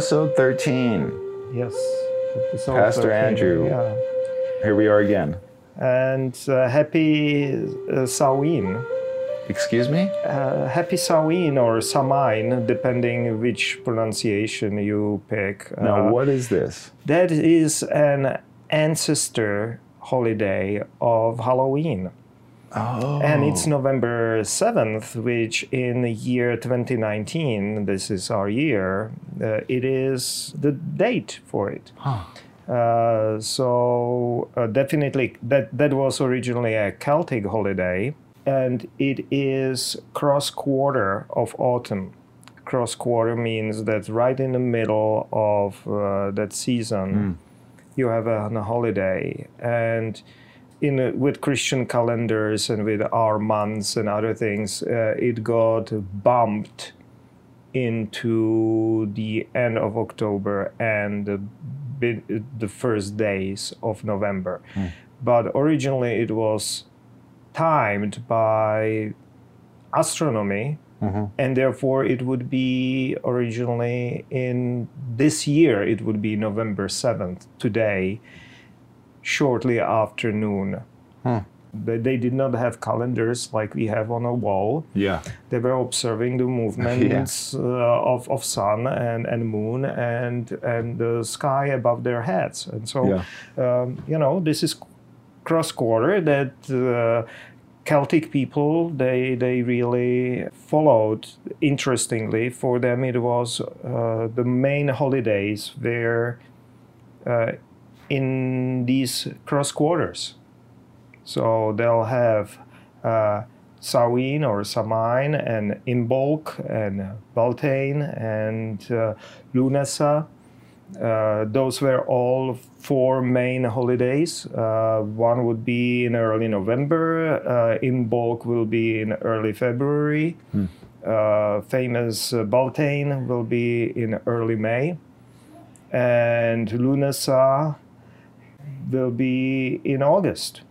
Episode 13. Yes. episode Pastor 13, Andrew. Yeah. Here we are again. And uh, happy uh, Samhain. Excuse me? Uh, happy Samhain or Samhain, depending which pronunciation you pick. Now, Uh, what is this? That is an ancestor holiday of Halloween. Oh. And it's November 7th, which in the year 2019, this is our year, uh, it is the date for it. Uh, so uh, definitely that, that was originally a Celtic holiday and it is cross quarter of autumn. Cross quarter means that right in the middle of uh, that season you have a, a holiday and in with Christian calendars and with our months and other things, uh, it got bumped into the end of October and the, the first days of November. But originally, it was timed by astronomy. And therefore, it would be originally in this year, it would be November 7th, today, shortly after noon. They, they did not have calendars like we have on a wall. Yeah. They were observing the movements uh, of, of sun and, and moon and and the sky above their heads. And so, um, you know, this is cross quarter that uh, Celtic people they they really followed. Interestingly, for them it was uh, the main holidays where. uh, in these cross quarters. So they'll have uh, Samhain or Samhain and Imbolc and Beltane and uh, Lunasa. Uh, those were all four main holidays. Uh, one would be in early November. Uh, Imbolc will be in early February. Uh, famous uh, Beltane will be in early May. And Lunasa will be in August.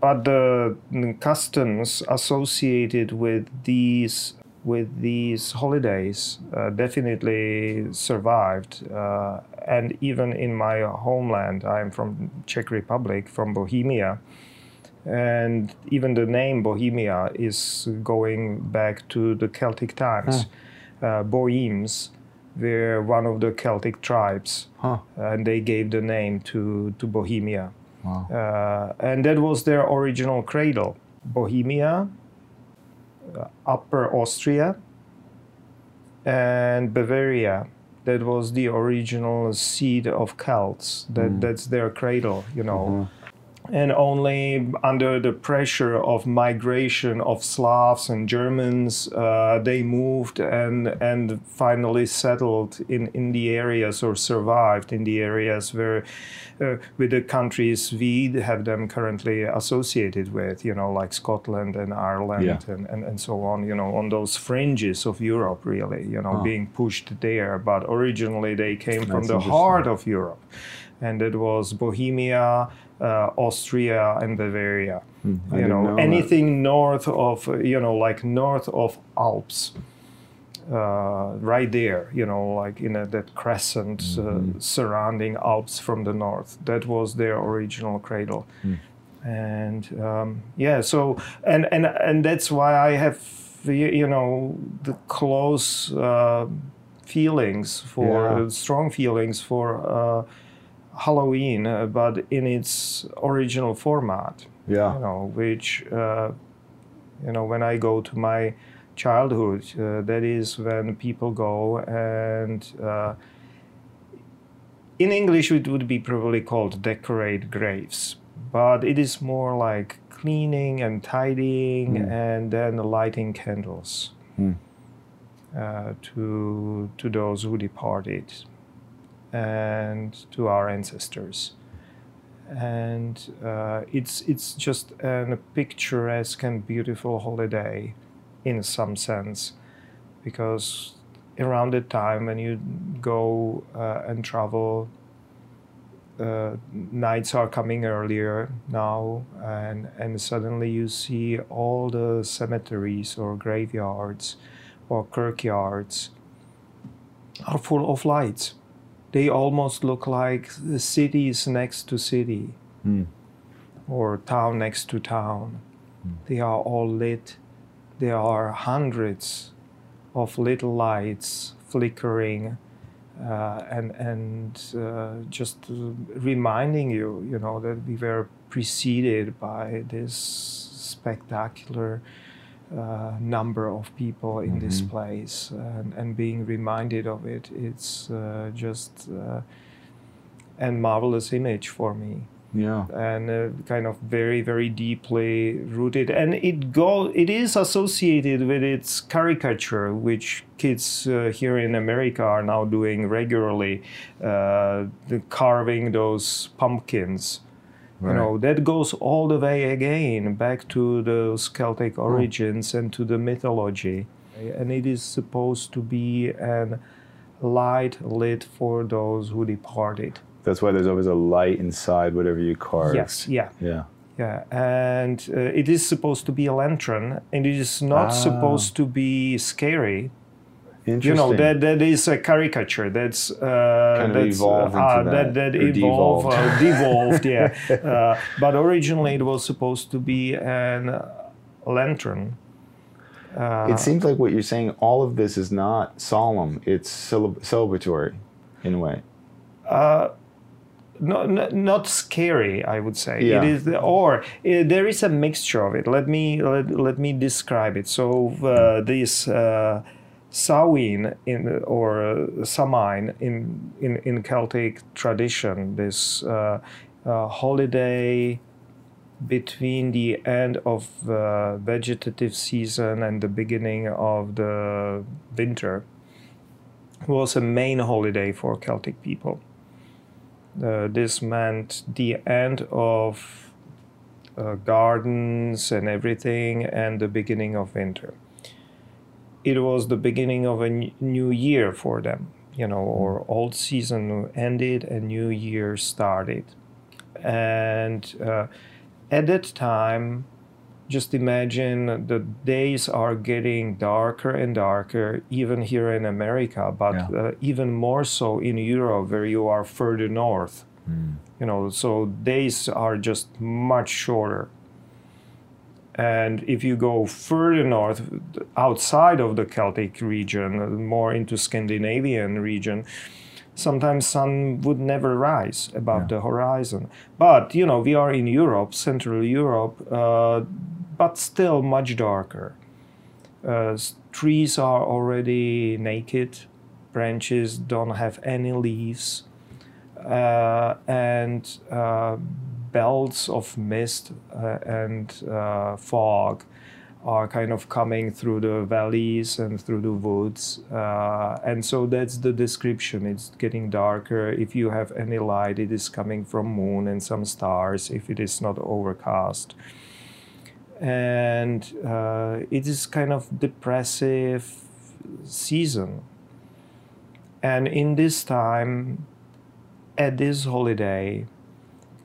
But the customs associated with these with these holidays uh, definitely survived. Uh, and even in my homeland, I'm from Czech Republic, from Bohemia, and even the name Bohemia is going back to the Celtic times. Uh, Bohemes were one of the Celtic tribes, Huh. and they gave the name to, to Bohemia. Wow. Uh, and that was their original cradle. Bohemia, uh, Upper Austria, and Bavaria. That was the original seed of Celts. That that's their cradle, you know. And only under the pressure of migration of Slavs and Germans, uh, they moved and and finally settled in, in the areas or survived in the areas where, uh, with the countries we have them currently associated with, you know, like Scotland and Ireland Yeah. and, and, and so on, you know, on those fringes of Europe, really, you know, being pushed there. But originally they came from the heart of Europe, and it was Bohemia, uh, Austria, and Bavaria. I you know, know that. anything north of, uh, you know, like north of Alps. Uh, right there, you know, like in a, that crescent Mm-hmm. uh, surrounding Alps from the north. That was their original cradle, Hmm. and um, yeah. So and and and that's why I have, you, know, the close uh, feelings for Yeah. uh, strong feelings for uh, Halloween, uh, but in its original format. Yeah. you know, which, uh, you know, when I go to my childhood, uh, that is when people go and, uh, in English, it would be probably called decorate graves, but it is more like cleaning and tidying and then lighting candles uh, to, to those who departed and to our ancestors and uh, it's it's just a picturesque and beautiful holiday in some sense because around the time when you go uh, and travel uh, nights are coming earlier now and and suddenly you see all the cemeteries or graveyards or kirkyards are full of lights. They almost look like the cities next to city Mm. or town next to town. They are all lit. There are hundreds of little lights flickering uh, and and uh, just reminding you, you know, that we were preceded by this spectacular uh, number of people in this Mhm. place, and, and being reminded of it, it's uh, just uh, a marvelous image for me Yeah. and uh, kind of very very deeply rooted and it go it is associated with its caricature which kids uh, here in america are now doing regularly uh, carving those pumpkins you know that goes all the way again back to those celtic origins and to the mythology and it is supposed to be an light lit for those who departed That's why there's always a light inside whatever you carve. yes yeah Yeah. Yeah, and uh, it is supposed to be a lantern, and it is not Ah. supposed to be scary. Interesting. You know that that is a caricature. That's uh, Kind of that's evolved into uh, that, that or evolved, devolved. uh, devolved. Yeah, uh, but originally it was supposed to be an uh, lantern. Uh, it seems like what you're saying, all of this is not solemn, it's celeb- celebratory in a way. no, no, not scary i would say Yeah. it is or uh, there is a mixture of it let me let, let me describe it so uh, this uh, Samhain in or uh, Samhain in, in in Celtic tradition this uh, uh, holiday between the end of uh, vegetative season and the beginning of the winter was a main holiday for Celtic people uh, this meant the end of uh, gardens and everything and the beginning of winter. It was the beginning of a n- new year for them, you know, or old season ended and new year started. And uh, at that time, just imagine the days are getting darker and darker, even here in America, but Yeah. uh, even more so in Europe, where you are further north. You know, so days are just much shorter. And if you go further north, outside of the Celtic region, more into Scandinavian region, sometimes sun would never rise above Yeah. the horizon. But you know, we are in Europe, Central Europe, uh, but still much darker. Uh, trees are already naked, branches don't have any leaves, uh, and uh, belts of mist uh, and uh, fog are kind of coming through the valleys and through the woods. Uh, and so that's the description. It's getting darker. If you have any light, it is coming from moon and some stars if it is not overcast. And uh, it is kind of depressive season. And in this time, at this holiday,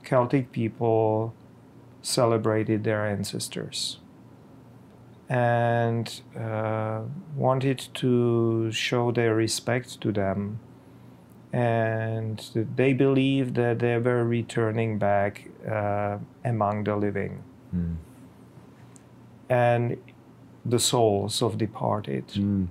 Celtic people celebrated their ancestors and uh, wanted to show their respect to them. And they believed that they were returning back uh, among the living. Mm. And the souls of departed. Mm.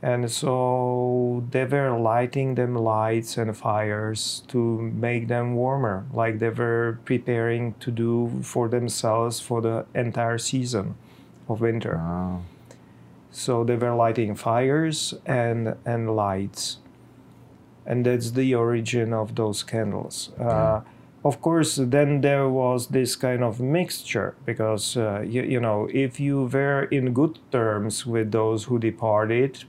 And so they were lighting them lights and fires to make them warmer, like they were preparing to do for themselves for the entire season of winter. Wow. So they were lighting fires and, and lights. And that's the origin of those candles. Uh, of course, then there was this kind of mixture because, uh, you, you know, if you were in good terms with those who departed,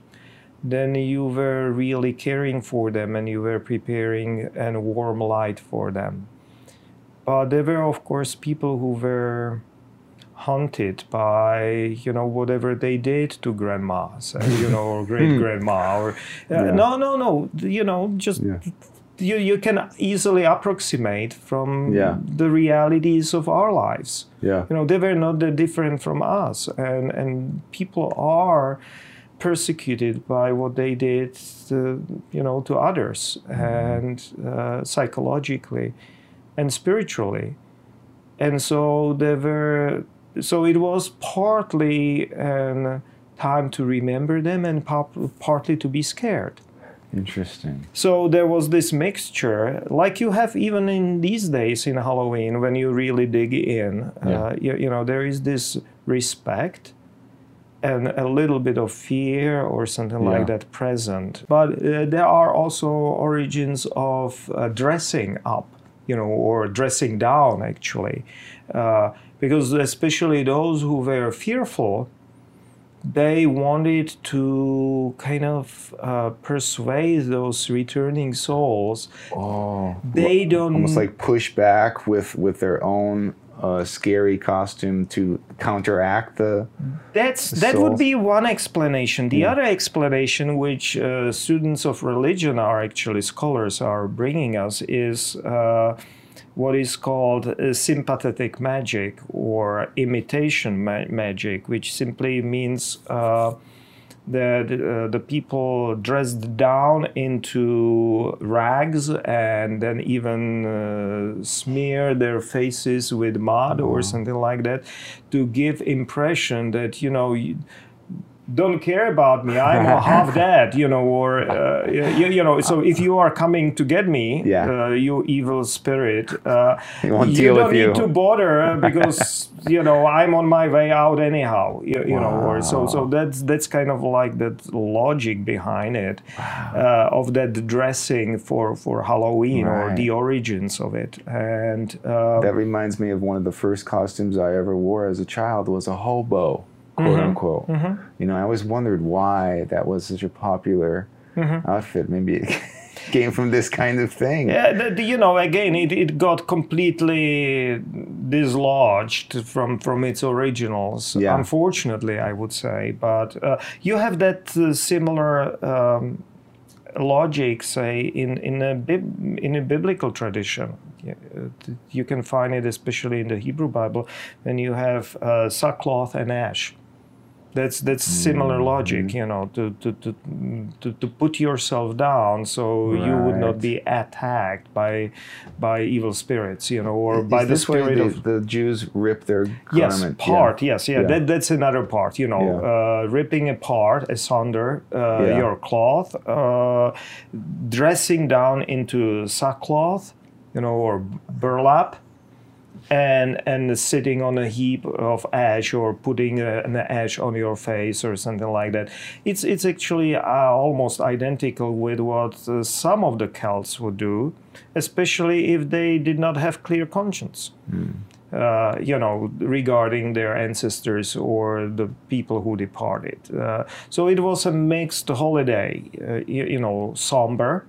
then you were really caring for them and you were preparing a warm light for them. But there were, of course, people who were haunted by you know whatever they did to grandmas and you know or great grandma or uh, Yeah. no no no you know just Yeah. you, you can easily approximate from Yeah. the realities of our lives Yeah. you know they were not that different from us and and people are persecuted by what they did, to, you know, to others, mm-hmm. and uh, psychologically and spiritually, and so there were. So it was partly a time to remember them, and partly to be scared. Interesting. So there was this mixture, like you have even in these days in Halloween, when you really dig in. Yeah. Uh, you, you, know, there is this respect and a little bit of fear or something yeah. like that present. But uh, there are also origins of uh, dressing up, you know, or dressing down actually, uh, because especially those who were fearful they wanted to kind of uh, persuade those returning souls. Oh, they don't almost like push back with with their own uh, scary costume to counteract the. That's the that would be one explanation. The yeah. other explanation, which uh, students of religion are actually scholars are bringing us, is uh, what is called sympathetic magic or imitation ma- magic, which simply means that uh, the people dressed down into rags and then even uh, smear their faces with mud or something like that to give impression that you know. You, don't care about me. I'm a half dead, you know, or uh, you, you, know. So if you are coming to get me, yeah. uh, you evil spirit, uh, you don't need to bother because you know I'm on my way out anyhow. You, you wow. know, or so so that's that's kind of like that logic behind it wow. Uh, of that dressing for for Halloween right. or the origins of it. And uh, that reminds me of one of the first costumes I ever wore as a child was a hobo quote mm-hmm. unquote. Mm-hmm. You know, I always wondered why that was such a popular mm-hmm. outfit. Maybe it came from this kind of thing. Yeah, the, the, you know, again, it, it got completely dislodged from from its originals. Yeah. Unfortunately, I would say, but uh, you have that uh, similar. Um, logic say in in a bib, in a biblical tradition you can find it especially in the hebrew bible when you have uh, sackcloth and ash that's that's similar mm-hmm. logic you know to, to to to, to put yourself down so right. you would not be attacked by by evil spirits you know or Is by the spirit the, of the jews rip their yes part yeah. yes yeah, yeah. That, that's another part you know yeah. uh, ripping apart asunder uh, yeah. your cloth uh, dressing down into sackcloth you know or burlap and and sitting on a heap of ash or putting a, an ash on your face or something like that. It's it's actually uh, almost identical with what uh, some of the Celts would do, especially if they did not have clear conscience. Mm. Uh, you know, regarding their ancestors or the people who departed. Uh, so it was a mixed holiday, uh, you, you know, somber,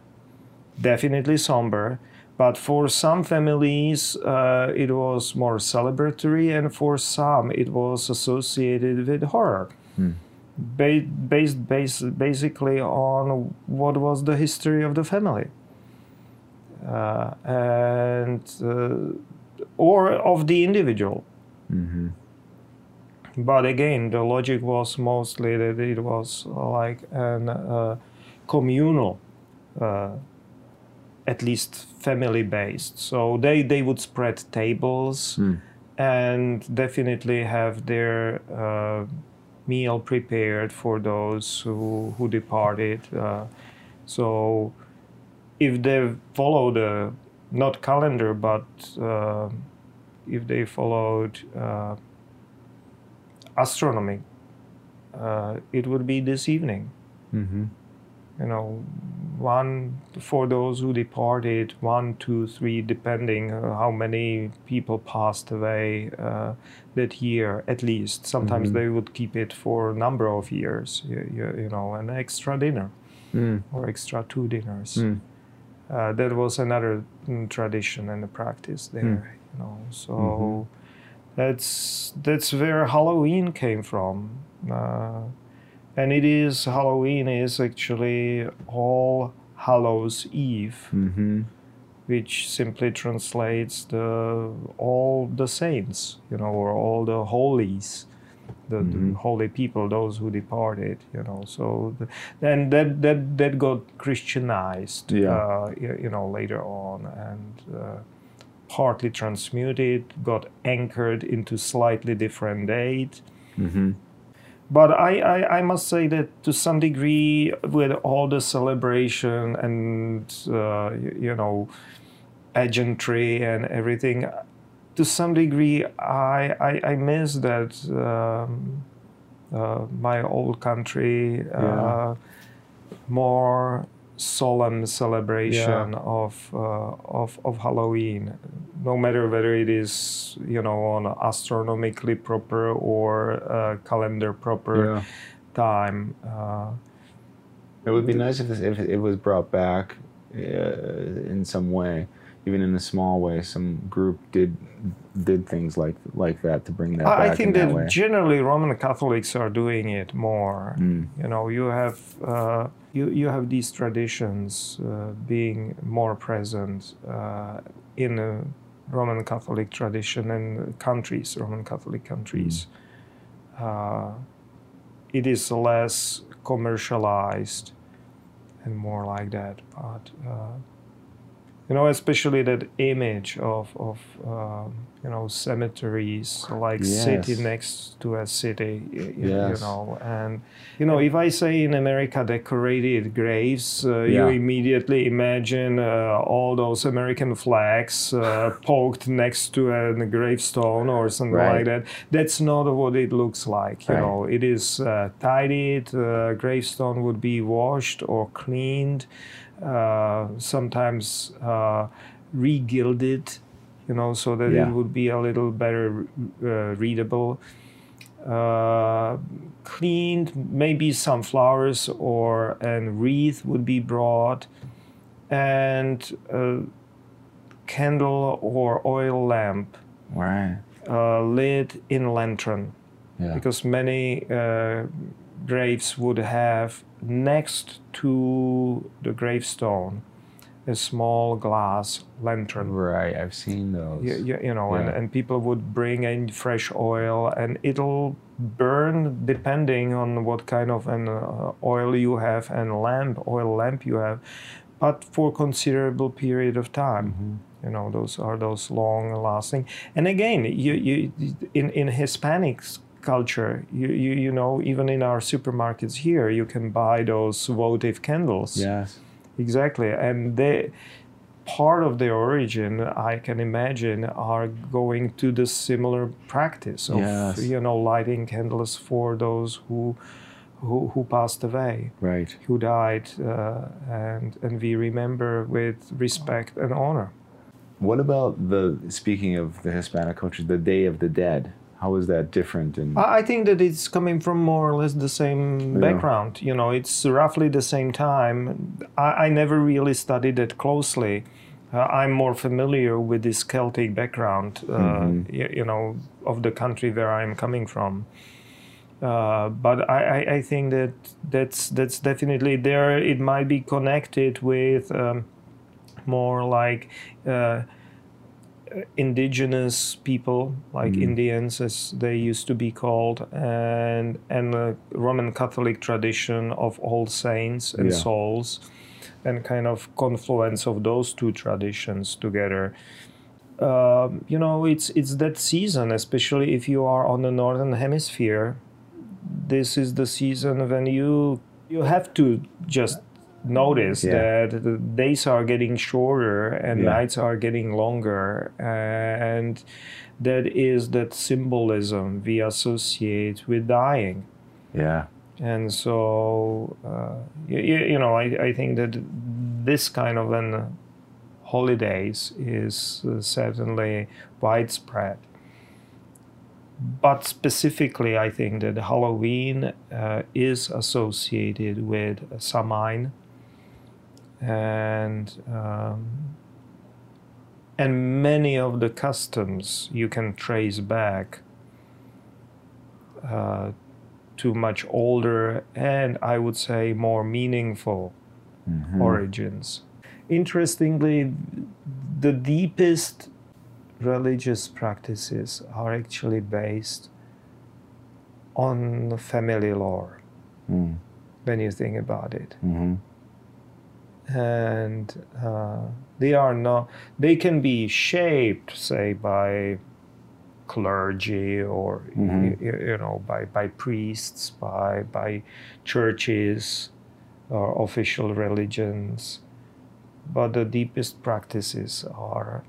definitely somber, but for some families, uh, it was more celebratory, and for some, it was associated with horror. Hmm. Ba- based, based basically on what was the history of the family. Uh, and uh, or of the individual. Mm-hmm. But again, the logic was mostly that it was like an uh, communal uh, at least family based. So they, they would spread tables mm. and definitely have their uh, meal prepared for those who, who departed. Uh, so if they follow the not calendar, but uh, if they followed uh, astronomy, uh, it would be this evening. Mm-hmm you know, one for those who departed, one, two, three, depending uh, how many people passed away uh, that year at least. Sometimes mm-hmm. they would keep it for a number of years, you, you, you know, an extra dinner mm. or extra two dinners. Mm. Uh, that was another mm, tradition and a practice there, mm. you know. So mm-hmm. that's that's where Halloween came from. And it is Halloween is actually All Hallows Eve, mm-hmm. which simply translates the all the saints, you know, or all the holies. the, mm-hmm. the, holy people, those who departed, you know. So and that that that got Christianized, yeah. uh, you, know, later on, and uh, partly transmuted, got anchored into slightly different date. Mm-hmm. But I, I, I, must say that to some degree, with all the celebration and uh, you, you know, pageantry and everything, to some degree, I, I, I miss that um, uh, my old country, uh, yeah. more solemn celebration yeah. of, uh, of, of Halloween, no matter whether it is, you know, on astronomically proper or calendar proper yeah. time. Uh, it would be nice if, this, if it was brought back uh, in some way even in a small way, some group did did things like like that to bring that. I think that, that generally Roman Catholics are doing it more. Mm. You know, you have uh, you you have these traditions uh, being more present uh, in a Roman Catholic tradition and countries, Roman Catholic countries. Mm. it is less commercialized and more like that, but uh, you know, especially that image of of um, you know cemeteries like yes. city next to a city, you, yes. you know, and you know if I say in America decorated graves, uh, yeah. you immediately imagine uh, all those American flags uh, poked next to a gravestone or something right. like that. That's not what it looks like. You right. know, it is uh, tidied. Uh, gravestone would be washed or cleaned. Uh, sometimes uh, regilded, you know, so that yeah. it would be a little better uh, readable. Uh, cleaned, maybe some flowers or a wreath would be brought, and a candle or oil lamp right. uh, lit in lantern. Yeah. Because many uh, graves would have next to the gravestone a small glass lantern. Right, I've seen those. You, you, you know, yeah. and, and people would bring in fresh oil and it'll burn depending on what kind of an uh, oil you have and lamp, oil lamp you have, but for considerable period of time. Mm-hmm you know those are those long lasting and again you, you in in hispanics culture. You, you, you know, even in our supermarkets here, you can buy those votive candles. Yes. Exactly. And they, part of their origin, I can imagine, are going to the similar practice of, yes. you know, lighting candles for those who, who, who passed away, right? Who died, uh, and and we remember with respect and honor. What about the speaking of the Hispanic culture, the Day of the Dead? How is that different and i think that it's coming from more or less the same yeah. background you know it's roughly the same time i, I never really studied it closely uh, i'm more familiar with this celtic background uh, mm-hmm. you, you, know of the country where i'm coming from uh, but I, I, think that that's that's definitely there. It might be connected with um, more like uh, indigenous people like mm. Indians as they used to be called and and the Roman Catholic tradition of all saints and yeah. souls and kind of confluence of those two traditions together uh, you know it's it's that season especially if you are on the northern hemisphere this is the season when you you have to just notice yeah. that the days are getting shorter and yeah. nights are getting longer and that is that symbolism we associate with dying yeah and so uh, you, you, know I, I think that this kind of an holidays is uh, certainly widespread but specifically i think that halloween uh, is associated with samhain and um, and many of the customs you can trace back uh, to much older and I would say more meaningful mm-hmm. origins. Interestingly, the deepest religious practices are actually based on family lore mm. when you think about it. Mm-hmm. And uh, they are not, they can be shaped, say, by clergy or mm-hmm. you, you, know by, by priests by by churches or official religions but the deepest practices are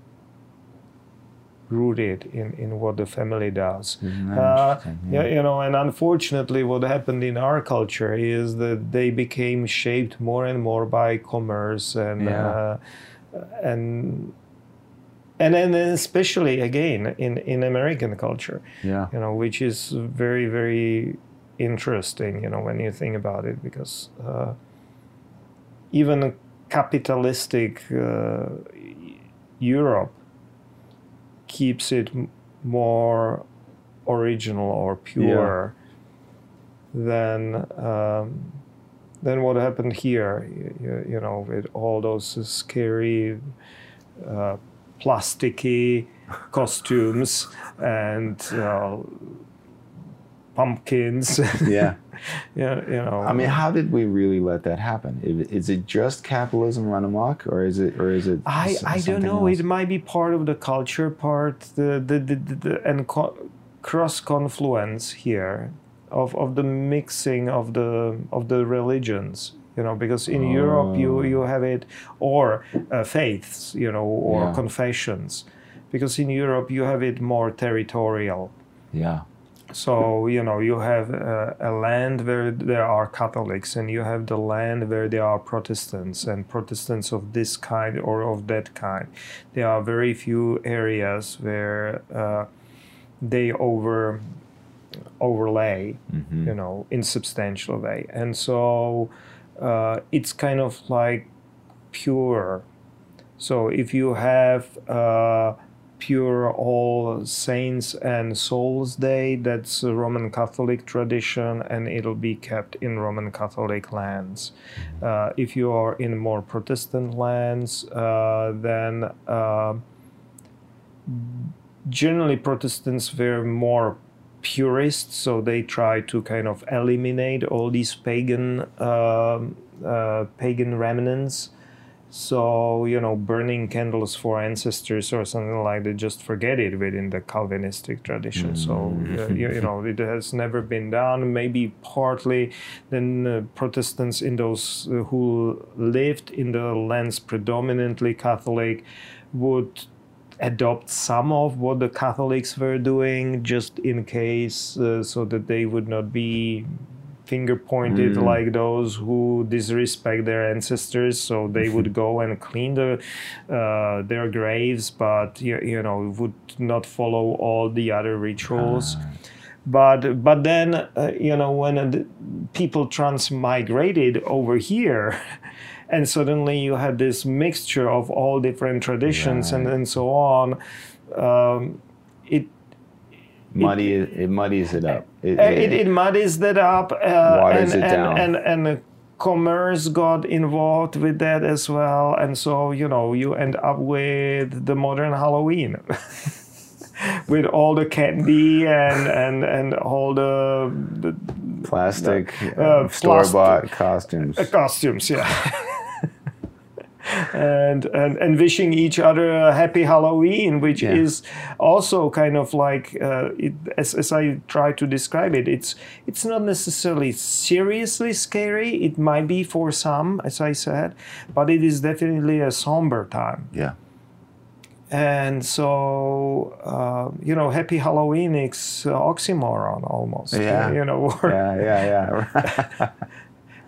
rooted in, in what the family does. Mm, uh, yeah. You know, and unfortunately, what happened in our culture is that they became shaped more and more by commerce and yeah. uh, and and then especially again in in American culture. Yeah, you know, which is very very interesting. You know, when you think about it, because uh, even capitalistic uh, Europe keeps it more original or pure yeah. than um, than what happened here. You, you, know, with all those scary, uh, plasticky costumes and uh, pumpkins. Yeah. yeah, you know. I mean, how did we really let that happen? Is it just capitalism run amok, or is it, or is it? I I don't know. Else? It might be part of the culture part, the the the, the, the and co- cross confluence here of of the mixing of the of the religions you know because in oh. europe you oh. you have it or uh, faiths you know or yeah. confessions because in europe you have it more territorial yeah so you know you have a, a, land where there are Catholics, and you have the land where there are Protestants, and Protestants of this kind or of that kind. There are very few areas where uh, they over overlay, mm-hmm. you know, in substantial way, and so uh, it's kind of like pure. So if you have uh, pure All Saints and Souls Day. That's a Roman Catholic tradition, and it'll be kept in Roman Catholic lands. Uh, if you are in more Protestant lands, uh, then uh, generally Protestants were more purists, so they try to kind of eliminate all these pagan um, uh, pagan remnants so, you know, burning candles for ancestors or something like that, just forget it within the Calvinistic tradition. Mm. So, uh, you, you, know, it has never been done. Maybe partly then uh, Protestants in those uh, who lived in the lands predominantly Catholic would adopt some of what the Catholics were doing just in case uh, so that they would not be finger pointed mm. like those who disrespect their ancestors so they would go and clean the, uh, their graves but you, you, know would not follow all the other rituals uh. but but then uh, you know when people transmigrated over here and suddenly you had this mixture of all different traditions right. and, and so on um, it muddy it, it, muddies it up. It, uh, it, it muddies that up. Uh, waters and, it down. And, and, and commerce got involved with that as well. And so, you know, you end up with the modern Halloween. with all the candy and and and all the, the plastic uh, uh store bought costumes. Uh, costumes, yeah. and, and and wishing each other a happy Halloween, which yeah. is also kind of like uh, it, as as I try to describe it, it's it's not necessarily seriously scary. It might be for some, as I said, but it is definitely a somber time. Yeah. And so, uh, you know, Happy Halloween is oxymoron almost. Yeah. You know. yeah, yeah, yeah.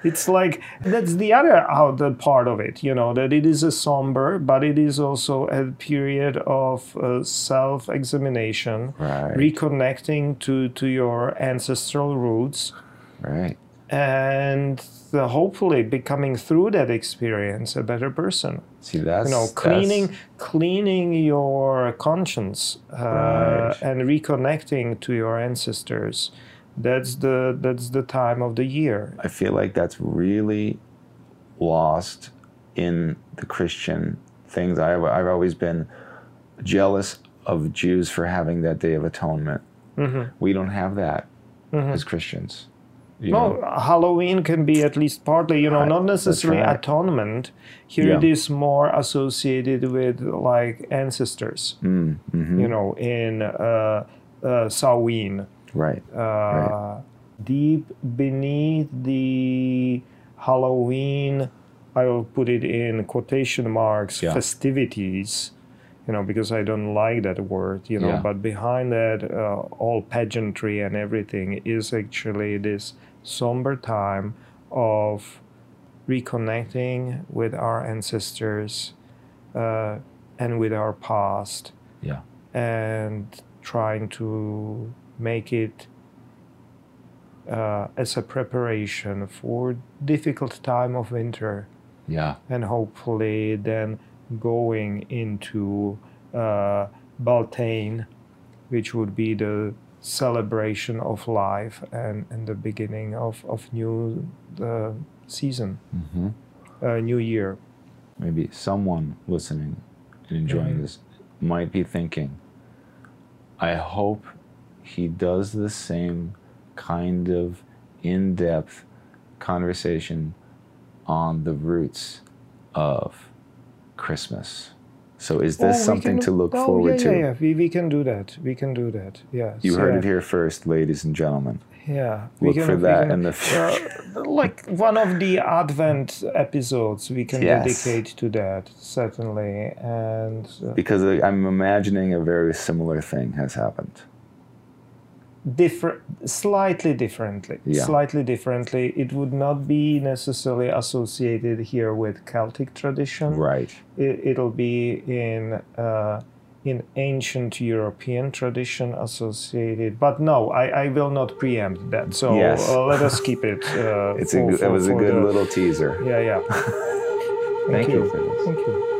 it's like that's the other other part of it you know that it is a somber but it is also a period of uh, self-examination right. reconnecting to to your ancestral roots right and uh, hopefully becoming through that experience a better person see that's you know cleaning cleaning your conscience uh, right. and reconnecting to your ancestors that's the that's the time of the year. I feel like that's really lost in the Christian things. I've I've always been jealous of Jews for having that Day of Atonement. Mm-hmm. We don't have that. as Christians. You no, know? Halloween can be at least partly, you know, not necessarily right. atonement. Here yeah. it is more associated with like ancestors, mm, mm-hmm. you know, in uh, uh, Samhain. Right. Uh, right. Deep beneath the Halloween, I will put it in quotation marks, yeah. festivities you know, because I don't like that word, you know, yeah. but behind that, uh, all pageantry and everything is actually this somber time of reconnecting with our ancestors uh, and with our past. Yeah. And trying to make it uh, as a preparation for difficult time of winter. Yeah. And hopefully then going into uh, Beltane, which would be the celebration of life and, and the beginning of, of new uh, season, mm-hmm. uh, new year. Maybe someone listening and enjoying mm-hmm. this might be thinking, I hope he does the same kind of in depth conversation on the roots of Christmas so is this oh, something can, to look oh, forward yeah, to? Yeah, yeah, we, we can do that. We can do that. Yeah. You heard it here first, ladies and gentlemen. Yeah. Look can, for that can, in the future. Uh, like one of the Advent episodes, we can yes. dedicate to that certainly, and uh, because I'm imagining a very similar thing has happened different slightly differently yeah. slightly differently. It would not be necessarily associated here with celtic tradition. Right. It, will be in uh, in ancient european tradition associated but no i, I will not preempt that. So yes. uh, let us keep it uh, it's for, a, for, it was a good the, little teaser. Yeah yeah. Thank, thank you. you. for this. Thank you